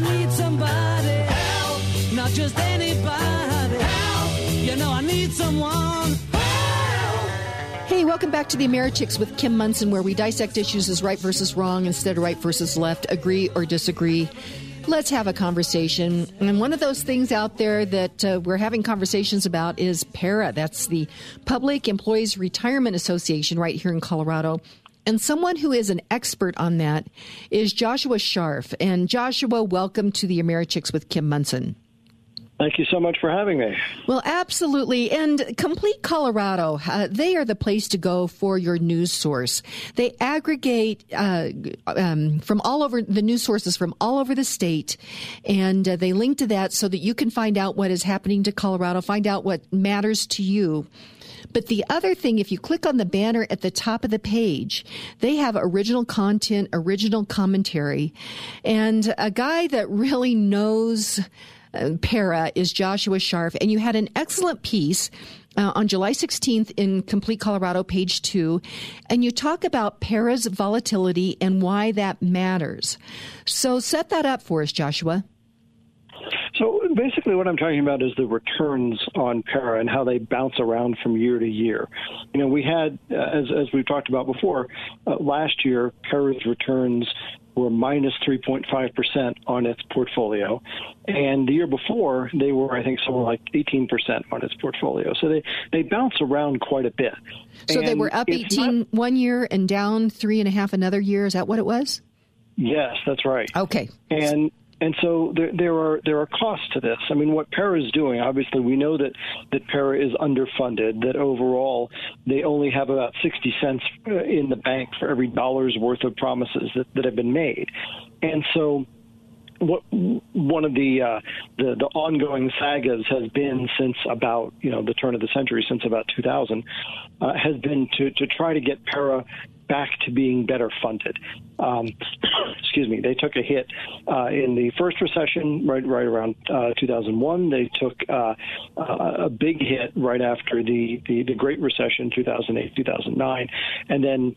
Need somebody help, not just anybody help. You know I need someone. Hey, welcome back to the Americhicks with Kim Monson, where we dissect issues as right versus wrong instead of right versus left, agree or disagree. Let's have a conversation. And one of those things out there that uh, we're having conversations about is PERA. That's the Public Employees Retirement Association right here in Colorado. And someone who is an expert on that is Joshua Sharf. And Joshua, welcome to the Americhicks with Kim Monson. Thank you so much for having me. Well, absolutely. And Complete Colorado, uh, they are the place to go for your news source. They aggregate uh, um, from all over the news sources from all over the state, and uh, they link to that so that you can find out what is happening to Colorado, find out what matters to you. But the other thing, if you click on the banner at the top of the page, they have original content, original commentary, and a guy that really knows uh, PERA is Joshua Sharf, and you had an excellent piece uh, on July 16th in Complete Colorado, page two, and you talk about PERA's volatility and why that matters. So set that up for us, Joshua. So basically, what I'm talking about is the returns on PERA and how they bounce around from year to year. You know, we had, uh, as, as we've talked about before, uh, last year, PERA's returns were minus 3.5% on its portfolio. And the year before, they were, I think, somewhere like 18% on its portfolio. So they, they bounce around quite a bit. So and they were up 18 not, one year and down three and a half another year. Is that what it was? Yes, that's right. Okay. And and so there, there are there are costs to this. I mean, what PERA is doing, obviously, we know that that PERA is underfunded. That overall, they only have about sixty cents uh, in the bank for every dollar's worth of promises that, that have been made, and so what one of the, uh, the the ongoing sagas has been since about you know the turn of the century, since about 2000, uh, has been to to try to get PERA back to being better funded. Um, excuse me. They took a hit uh, in the first recession, right right around uh, 2001. They took uh, a big hit right after the, the the Great Recession, 2008 2009, and then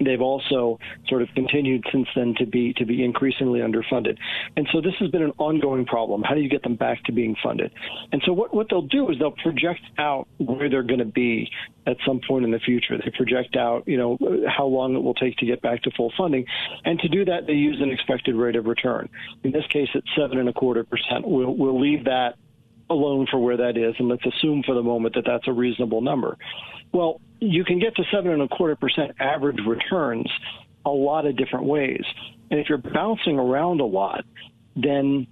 they've also sort of continued since then to be to be increasingly underfunded. And so this has been an ongoing problem. How do you get them back to being funded? And so what, what they'll do is they'll project out where they're going to be at some point in the future. They project out, you know, how long it will take to get back to full funding. And to do that, they use an expected rate of return. In this case, it's seven and a quarter percent. We'll, we'll leave that alone for where that is, and let's assume for the moment that that's a reasonable number. Well, you can get to seven and a quarter percent average returns a lot of different ways. And if you're bouncing around a lot, then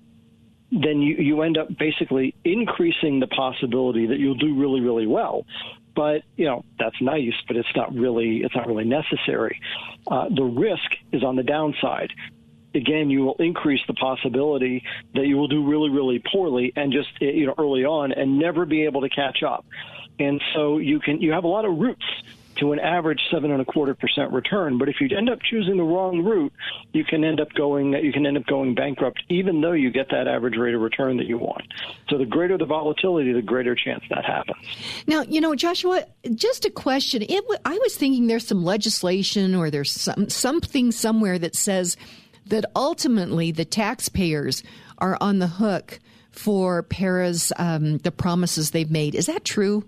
then you, you end up basically increasing the possibility that you'll do really, really well. But you know that's nice, but it's not really it's not really necessary. Uh, the risk is on the downside. Again, you will increase the possibility that you will do really, really poorly and just eh, you know early on and never be able to catch up and so you can you have a lot of routes to an average seven and a quarter percent return. But if you end up choosing the wrong route, you can end up going you can end up going bankrupt, even though you get that average rate of return that you want. So the greater the volatility, the greater chance that happens. Now, you know, Joshua, just a question. It, I was thinking there's some legislation or there's some something somewhere that says that ultimately the taxpayers are on the hook for PERA's, um, the promises they've made. Is that true?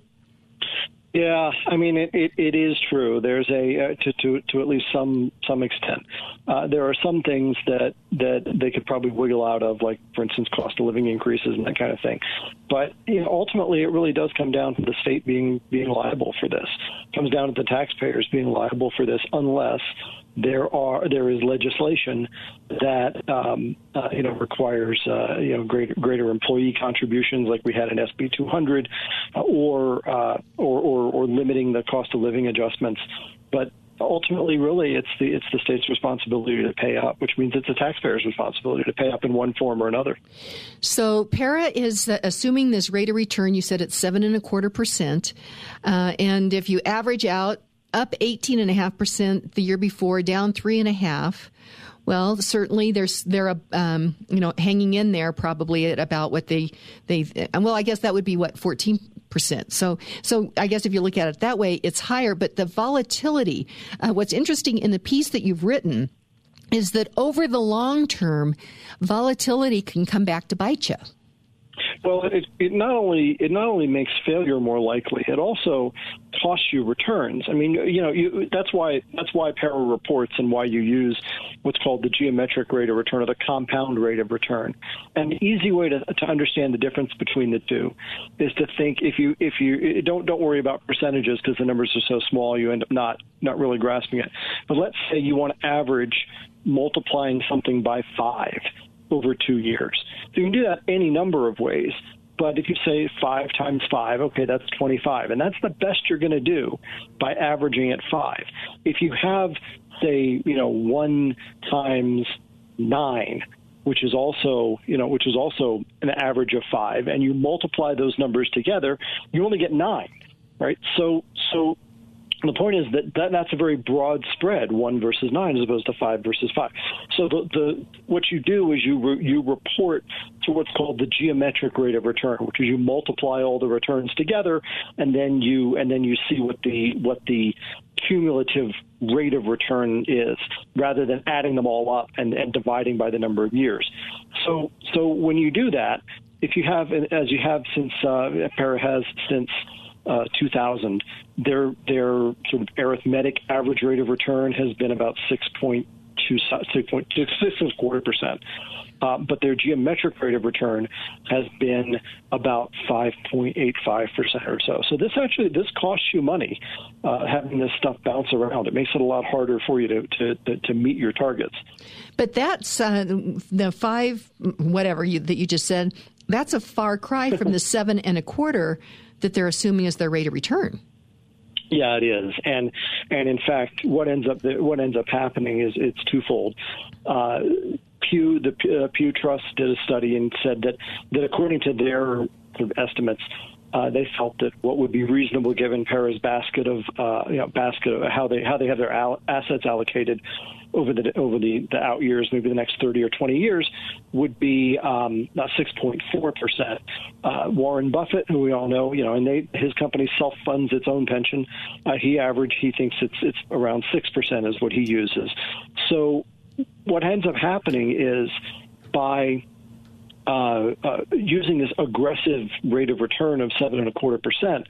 Yeah, I mean it, it, it is true. There's a uh, to, to to at least some some extent. Uh, there are some things that that they could probably wiggle out of, like for instance, cost of living increases and that kind of thing. But you know, ultimately, it really does come down to the state being being liable for this. It comes down to the taxpayers being liable for this, unless there are there is legislation that um, uh, you know requires uh, you know greater greater employee contributions, like we had in SB 200, uh, or, uh, or, or or limiting the cost of living adjustments. But ultimately, really, it's the it's the state's responsibility to pay up, which means it's the taxpayer's responsibility to pay up in one form or another. So, PERA is uh, assuming this rate of return. You said it's seven and a quarter percent, uh, and if you average out up 18.5% the year before, down 3.5. Well, certainly there's they're um, you know hanging in there probably at about what they they well I guess that would be what 14 percent. So so I guess if you look at it that way, it's higher. But the volatility. Uh, what's interesting in the piece that you've written is that over the long term, volatility can come back to bite you. Well, it, it not only it not only makes failure more likely, it also costs you returns. I mean, you know, you, that's why that's why PERA reports and why you use what's called the geometric rate of return or the compound rate of return. The easy way to, to understand the difference between the two is to think if you if you don't don't worry about percentages because the numbers are so small you end up not not really grasping it. But let's say you want to average multiplying something by five over two years. So you can do that any number of ways. But if you say five times five, okay, that's 25. And that's the best you're going to do by averaging at five. If you have, say, you know, one times nine, which is also, you know, which is also an average of five, and you multiply those numbers together, you only get nine, right? So, so the point is that, that that's a very broad spread, one versus nine, as opposed to five versus five. So the, the what you do is you re, you report to what's called the geometric rate of return, which is you multiply all the returns together, and then you and then you see what the what the cumulative rate of return is, rather than adding them all up and, and dividing by the number of years. So so when you do that, if you have as you have since uh, PERA has since uh, 2000, their their sort of arithmetic average rate of return has been about 6.2 6.6 quarter percent. Uh, but their geometric rate of return has been about 5.85 percent or so. So this actually this costs you money uh, having this stuff bounce around. It makes it a lot harder for you to to, to, to meet your targets. But that's uh, the five whatever you, that you just said. That's a far cry from the seven and a quarter that they're assuming is their rate of return. Yeah, it is, and and in fact, what ends up what ends up happening is it's twofold. Uh, Pew the uh, Pew Trust did a study and said that that according to their estimates, uh, they felt that what would be reasonable given PERA's basket of uh, you know basket of how they how they have their al- assets allocated over the over the, the out years, maybe the next 30 or 20 years, would be um, 6.4 percent. Uh, Warren Buffett, who we all know, you know, and they, his company self funds its own pension. Uh, he average, he thinks it's it's around six percent is what he uses. So what ends up happening is by uh, uh, using this aggressive rate of return of seven and a quarter percent,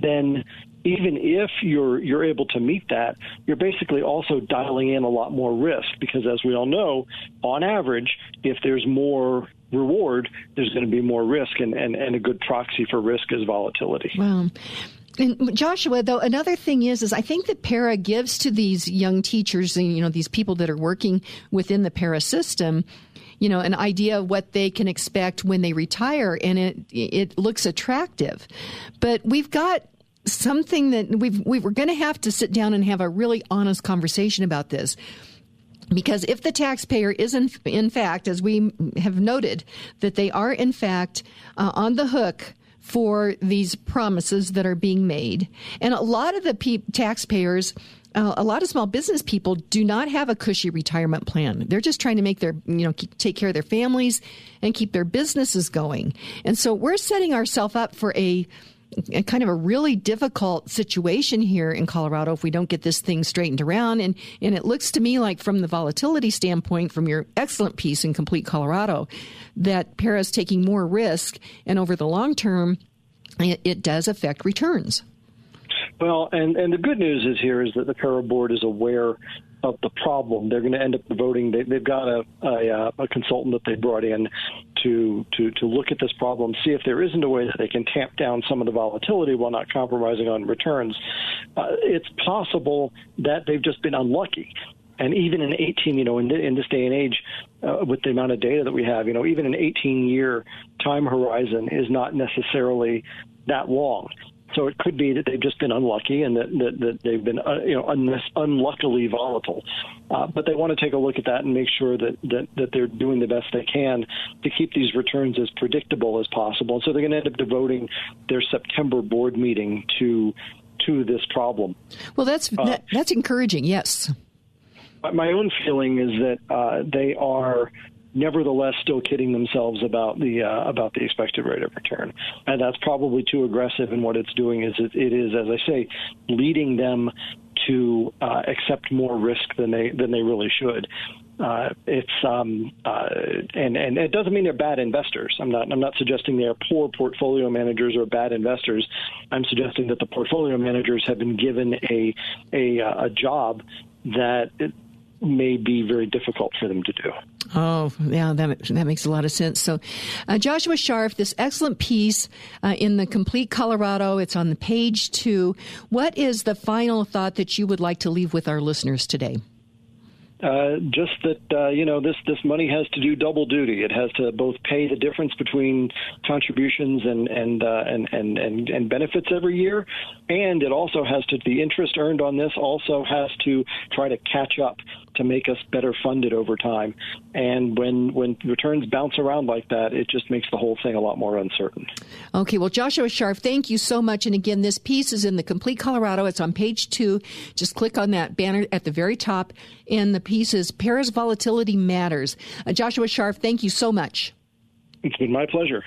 then even if you're you're able to meet that, you're basically also dialing in a lot more risk because, as we all know, on average, if there's more reward, there's going to be more risk, and, and, and a good proxy for risk is volatility. And Joshua, though, another thing is, is I think that PERA gives to these young teachers, and you know, these people that are working within the PERA system, you know, an idea of what they can expect when they retire, and it it looks attractive. But we've got something that we've we were going to have to sit down and have a really honest conversation about this. Because if the taxpayer is in, in fact, as we have noted, that they are in fact uh, on the hook for these promises that are being made, and a lot of the pe- taxpayers uh, a lot of small business people do not have a cushy retirement plan. They're just trying to make their, you know, keep, take care of their families and keep their businesses going. And so we're setting ourselves up for a, a kind of a really difficult situation here in Colorado if we don't get this thing straightened around. And, and it looks to me like from the volatility standpoint, from your excellent piece in Complete Colorado, that PERA is taking more risk. And over the long term, it, it does affect returns. Well, and, and the good news is here is that the PERA board is aware of the problem. They're going to end up voting. They, have got a, a, uh, a, consultant that they brought in to, to, to look at this problem, see if there isn't a way that they can tamp down some of the volatility while not compromising on returns. Uh, it's possible that they've just been unlucky. And even in 18, you know, in, in this day and age, uh, with the amount of data that we have, you know, even an 18 year time horizon is not necessarily that long. So it could be that they've just been unlucky and that, that, that they've been, uh, you know, un- unluckily volatile. Uh, but they want to take a look at that and make sure that, that, that they're doing the best they can to keep these returns as predictable as possible. And so they're going to end up devoting their September board meeting to to this problem. Well, that's uh, that, that's encouraging. Yes. My own feeling is that uh, they are nevertheless still kidding themselves about the uh, about the expected rate of return, and that's probably too aggressive. And what it's doing is it, it is, as I say, leading them to uh, accept more risk than they than they really should. Uh, it's um, uh, and and it doesn't mean they're bad investors. I'm not I'm not suggesting they're poor portfolio managers or bad investors. I'm suggesting that the portfolio managers have been given a a, uh, a job that may be very difficult for them to do. Oh, yeah, that, that makes a lot of sense. So, uh, Joshua Sharf, this excellent piece uh, in the Complete Colorado, it's on the page two. What is the final thought that you would like to leave with our listeners today? Uh, just that uh, you know this this money has to do double duty. It has to both pay the difference between contributions and and uh, and, and and and benefits every year, and it also has to the interest earned on this also has to try to catch up to make us better funded over time. And when when returns bounce around like that, it just makes the whole thing a lot more uncertain. Okay, well, Joshua Sharf, thank you so much. And again, this piece is in the Complete Colorado. It's on page two. Just click on that banner at the very top, and the piece is PERA's Volatility Matters. Uh, Joshua Sharf, thank you so much. It's been my pleasure.